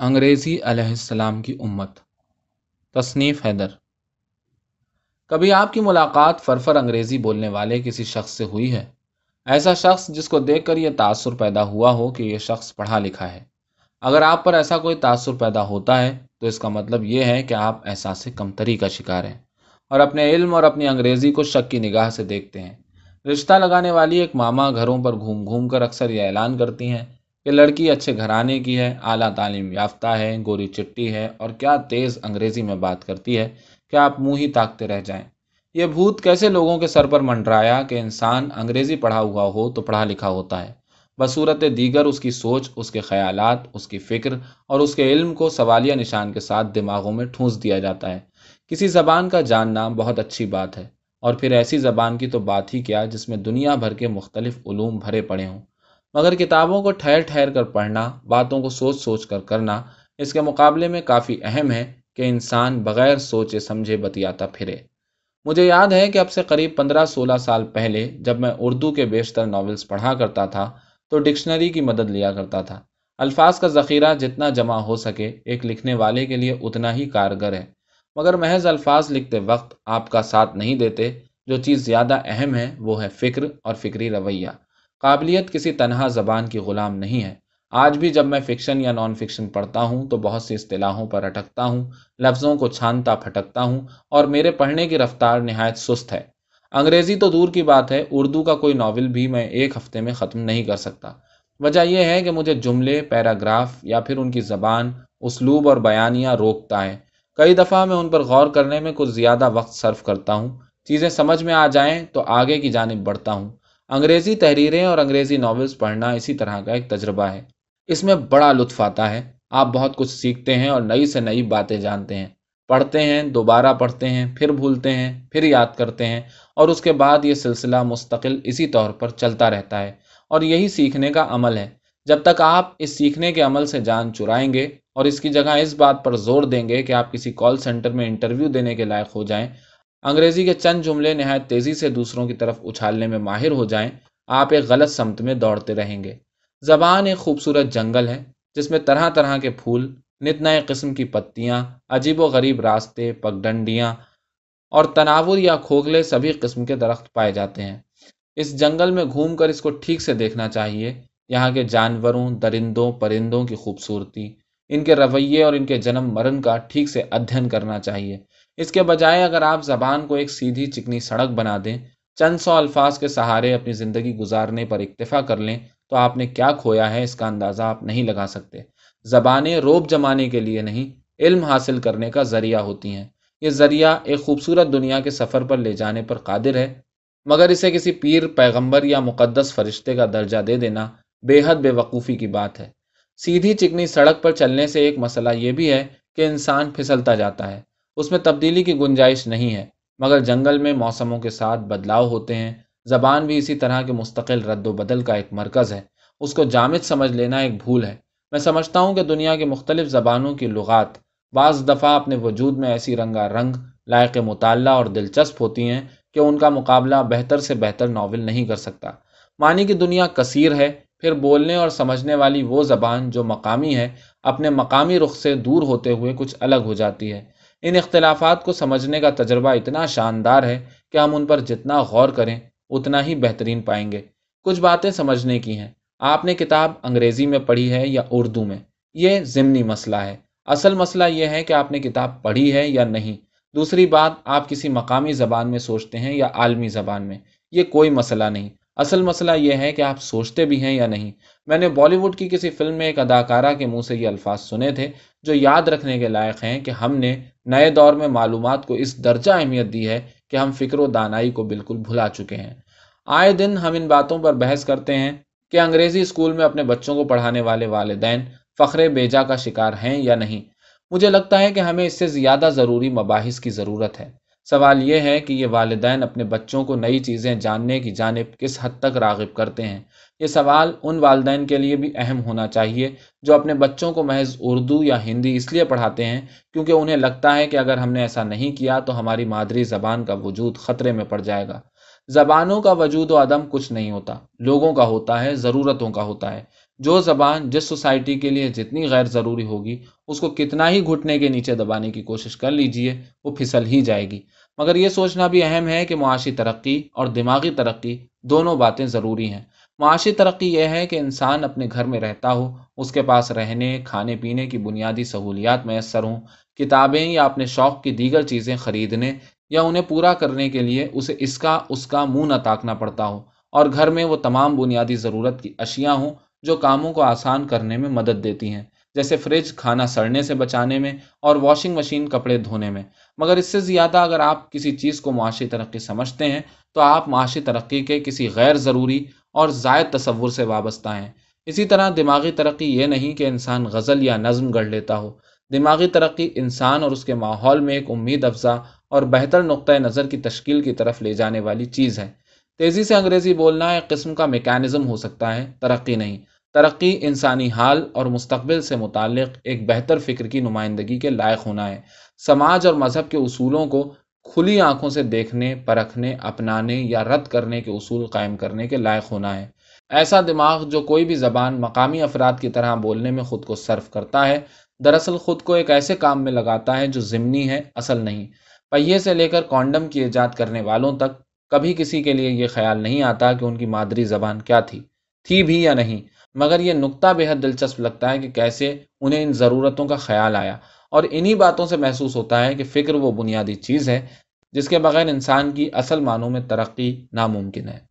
انگریزی علیہ السلام کی امت۔ تصنیف حیدر۔ کبھی آپ کی ملاقات فرفر انگریزی بولنے والے کسی شخص سے ہوئی ہے؟ ایسا شخص جس کو دیکھ کر یہ تاثر پیدا ہوا ہو کہ یہ شخص پڑھا لکھا ہے۔ اگر آپ پر ایسا کوئی تاثر پیدا ہوتا ہے، تو اس کا مطلب یہ ہے کہ آپ احساس کمتری کا شکار ہیں اور اپنے علم اور اپنی انگریزی کو شک کی نگاہ سے دیکھتے ہیں۔ رشتہ لگانے والی ایک ماما گھروں پر گھوم گھوم کر اکثر یہ اعلان کرتی ہیں کہ لڑکی اچھے گھرانے کی ہے، اعلیٰ تعلیم یافتہ ہے، گوری چٹی ہے اور کیا تیز انگریزی میں بات کرتی ہے کہ آپ منہ ہی تاکتے رہ جائیں؟ یہ بھوت کیسے لوگوں کے سر پر منڈرایا کہ انسان انگریزی پڑھا ہوا ہو تو پڑھا لکھا ہوتا ہے؟ بصورت دیگر اس کی سوچ، اس کے خیالات، اس کی فکر اور اس کے علم کو سوالیہ نشان کے ساتھ دماغوں میں ٹھونس دیا جاتا ہے۔ کسی زبان کا جاننا بہت اچھی بات ہے اور پھر ایسی زبان کی تو بات ہی کیا جس میں دنیا بھر کے مختلف علوم بھرے پڑے ہوں۔ مگر کتابوں کو ٹھہر ٹھہر کر پڑھنا، باتوں کو سوچ سوچ کر کرنا، اس کے مقابلے میں کافی اہم ہے کہ انسان بغیر سوچے سمجھے بتیاتا پھرے۔ مجھے یاد ہے کہ اب سے قریب پندرہ سولہ سال پہلے جب میں اردو کے بیشتر ناولس پڑھا کرتا تھا، تو ڈکشنری کی مدد لیا کرتا تھا۔ الفاظ کا ذخیرہ جتنا جمع ہو سکے، ایک لکھنے والے کے لیے اتنا ہی کارگر ہے۔ مگر محض الفاظ لکھتے وقت آپ کا ساتھ نہیں دیتے، جو چیز زیادہ اہم ہے، وہ ہے فکر اور فکری رویہ۔ قابلیت کسی تنہا زبان کی غلام نہیں ہے۔ آج بھی جب میں فکشن یا نان فکشن پڑھتا ہوں تو بہت سی اصطلاحوں پر اٹکتا ہوں، لفظوں کو چھانتا پھٹکتا ہوں اور میرے پڑھنے کی رفتار نہایت سست ہے۔ انگریزی تو دور کی بات ہے، اردو کا کوئی ناول بھی میں ایک ہفتے میں ختم نہیں کر سکتا۔ وجہ یہ ہے کہ مجھے جملے، پیراگراف یا پھر ان کی زبان، اسلوب اور بیانیاں روکتا ہے۔ کئی دفعہ میں ان پر غور کرنے میں کچھ زیادہ وقت صرف کرتا ہوں۔ چیزیں سمجھ میں آ جائیں تو آگے کی جانب بڑھتا ہوں۔ انگریزی تحریریں اور انگریزی ناولز پڑھنا اسی طرح کا ایک تجربہ ہے۔ اس میں بڑا لطف آتا ہے۔ آپ بہت کچھ سیکھتے ہیں اور نئی سے نئی باتیں جانتے ہیں۔ پڑھتے ہیں، دوبارہ پڑھتے ہیں، پھر بھولتے ہیں، پھر یاد کرتے ہیں اور اس کے بعد یہ سلسلہ مستقل اسی طور پر چلتا رہتا ہے۔ اور یہی سیکھنے کا عمل ہے۔ جب تک آپ اس سیکھنے کے عمل سے جان چرائیں گے اور اس کی جگہ اس بات پر زور دیں گے کہ آپ کسی کال سینٹر میں انٹرویو دینے کے لائق ہو جائیں انگریزی کے چند جملے نہایت تیزی سے دوسروں کی طرف اچھالنے میں ماہر ہو جائیں، آپ ایک غلط سمت میں دوڑتے رہیں گے۔ زبان ایک خوبصورت جنگل ہے، جس میں طرح طرح کے پھول نت نئے قسم کی پتیاں، عجیب و غریب راستے، پگڈنڈیاں اور تناور یا کھوکھلے سبھی قسم کے درخت پائے جاتے ہیں۔ اس جنگل میں گھوم کر اس کو ٹھیک سے دیکھنا چاہیے۔ یہاں کے جانوروں، درندوں، پرندوں کی خوبصورتی، ان کے رویے اور ان کے جنم مرن کا ٹھیک سے ادھین کرنا چاہیے۔ اس کے بجائے اگر آپ زبان کو ایک سیدھی چکنی سڑک بنا دیں، چند سو الفاظ کے سہارے اپنی زندگی گزارنے پر اکتفا کر لیں، تو آپ نے کیا کھویا ہے اس کا اندازہ آپ نہیں لگا سکتے۔ زبانیں روب جمانے کے لیے نہیں، علم حاصل کرنے کا ذریعہ ہوتی ہیں۔ یہ ذریعہ ایک خوبصورت دنیا کے سفر پر لے جانے پر قادر ہے۔ مگر اسے کسی پیر، پیغمبر یا مقدس فرشتے کا درجہ دے دینا بے حد بے وقوفی کی بات ہے۔ سیدھی چکنی سڑک پر چلنے سے ایک مسئلہ یہ بھی ہے کہ انسان پھسلتا جاتا ہے۔ اس میں تبدیلی کی گنجائش نہیں ہے، مگر جنگل میں موسموں کے ساتھ بدلاؤ ہوتے ہیں۔ زبان بھی اسی طرح کے مستقل رد و بدل کا ایک مرکز ہے۔ اس کو جامد سمجھ لینا ایک بھول ہے۔ میں سمجھتا ہوں کہ دنیا کے مختلف زبانوں کی لغات بعض دفعہ اپنے وجود میں ایسی رنگا رنگ، لائق مطالعہ اور دلچسپ ہوتی ہیں کہ ان کا مقابلہ بہتر سے بہتر ناول نہیں کر سکتا۔ معنی کی دنیا کثیر ہے، پھر بولنے اور سمجھنے والی وہ زبان جو مقامی ہے، اپنے مقامی رخ سے دور ہوتے ہوئے کچھ الگ ہو جاتی ہے۔ ان اختلافات کو سمجھنے کا تجربہ اتنا شاندار ہے کہ ہم ان پر جتنا غور کریں، اتنا ہی بہترین پائیں گے۔ کچھ باتیں سمجھنے کی ہیں۔ آپ نے کتاب انگریزی میں پڑھی ہے یا اردو میں؟ یہ ضمنی مسئلہ ہے۔ اصل مسئلہ یہ ہے کہ آپ نے کتاب پڑھی ہے یا نہیں۔ دوسری بات، آپ کسی مقامی زبان میں سوچتے ہیں یا عالمی زبان میں؟ یہ کوئی مسئلہ نہیں۔ اصل مسئلہ یہ ہے کہ آپ سوچتے بھی ہیں یا نہیں۔ میں نے بالی ووڈ کی کسی فلم میں ایک اداکارہ کے منہ سے یہ الفاظ سنے تھے جو یاد رکھنے کے لائق ہیں کہ ہم نے نئے دور میں معلومات کو اس درجہ اہمیت دی ہے کہ ہم فکر و دانائی کو بالکل بھلا چکے ہیں۔ آئے دن ہم ان باتوں پر بحث کرتے ہیں کہ انگریزی اسکول میں اپنے بچوں کو پڑھانے والے والدین فخر بیجا کا شکار ہیں یا نہیں۔ مجھے لگتا ہے کہ ہمیں اس سے زیادہ ضروری مباحث کی ضرورت ہے۔ سوال یہ ہے کہ یہ والدین اپنے بچوں کو نئی چیزیں جاننے کی جانب کس حد تک راغب کرتے ہیں؟ یہ سوال ان والدین کے لیے بھی اہم ہونا چاہیے جو اپنے بچوں کو محض اردو یا ہندی اس لیے پڑھاتے ہیں کیونکہ انہیں لگتا ہے کہ اگر ہم نے ایسا نہیں کیا تو ہماری مادری زبان کا وجود خطرے میں پڑ جائے گا۔ زبانوں کا وجود و عدم کچھ نہیں ہوتا، لوگوں کا ہوتا ہے، ضرورتوں کا ہوتا ہے۔ جو زبان جس سوسائٹی کے لیے جتنی غیر ضروری ہوگی، اس کو کتنا ہی گھٹنے کے نیچے دبانے کی کوشش کر لیجیے، وہ پھسل ہی جائے گی۔ مگر یہ سوچنا بھی اہم ہے کہ معاشی ترقی اور دماغی ترقی دونوں باتیں ضروری ہیں۔ معاشی ترقی یہ ہے کہ انسان اپنے گھر میں رہتا ہو، اس کے پاس رہنے، کھانے پینے کی بنیادی سہولیات میسر ہوں، کتابیں یا اپنے شوق کی دیگر چیزیں خریدنے یا انہیں پورا کرنے کے لیے اسے اس کا اس کا منہ نہ تاکنا پڑتا ہو۔ اور گھر میں وہ تمام بنیادی ضرورت کی اشیاء ہوں جو کاموں کو آسان کرنے میں مدد دیتی ہیں، جیسے فریج کھانا سڑنے سے بچانے میں اور واشنگ مشین کپڑے دھونے میں۔ مگر اس سے زیادہ اگر آپ کسی چیز کو معاشی ترقی سمجھتے ہیں، تو آپ معاشی ترقی کے کسی غیر ضروری اور زائد تصور سے وابستہ ہیں۔ اسی طرح دماغی ترقی یہ نہیں کہ انسان غزل یا نظم گڑھ لیتا ہو۔ دماغی ترقی انسان اور اس کے ماحول میں ایک امید افزا اور بہتر نقطۂ نظر کی تشکیل کی طرف لے جانے والی چیز ہے۔ تیزی سے انگریزی بولنا ایک قسم کا میکینزم ہو سکتا ہے، ترقی نہیں۔ ترقی انسانی حال اور مستقبل سے متعلق ایک بہتر فکر کی نمائندگی کے لائق ہونا ہے۔ سماج اور مذہب کے اصولوں کو کھلی آنکھوں سے دیکھنے، پرکھنے، اپنانے یا رد کرنے کے اصول قائم کرنے کے لائق ہونا ہے۔ ایسا دماغ جو کوئی بھی زبان مقامی افراد کی طرح بولنے میں خود کو صرف کرتا ہے، دراصل خود کو ایک ایسے کام میں لگاتا ہے جو ضمنی ہے، اصل نہیں۔ پہیے سے لے کر کانڈم کی ایجاد کرنے والوں تک کبھی کسی کے لیے یہ خیال نہیں آتا کہ ان کی مادری زبان کیا تھی تھی بھی یا نہیں، مگر یہ نقطہ بے حد دلچسپ لگتا ہے کہ کیسے انہیں ان ضرورتوں کا خیال آیا۔ اور انہی باتوں سے محسوس ہوتا ہے کہ فکر وہ بنیادی چیز ہے جس کے بغیر انسان کی اصل معنوں میں ترقی ناممکن ہے۔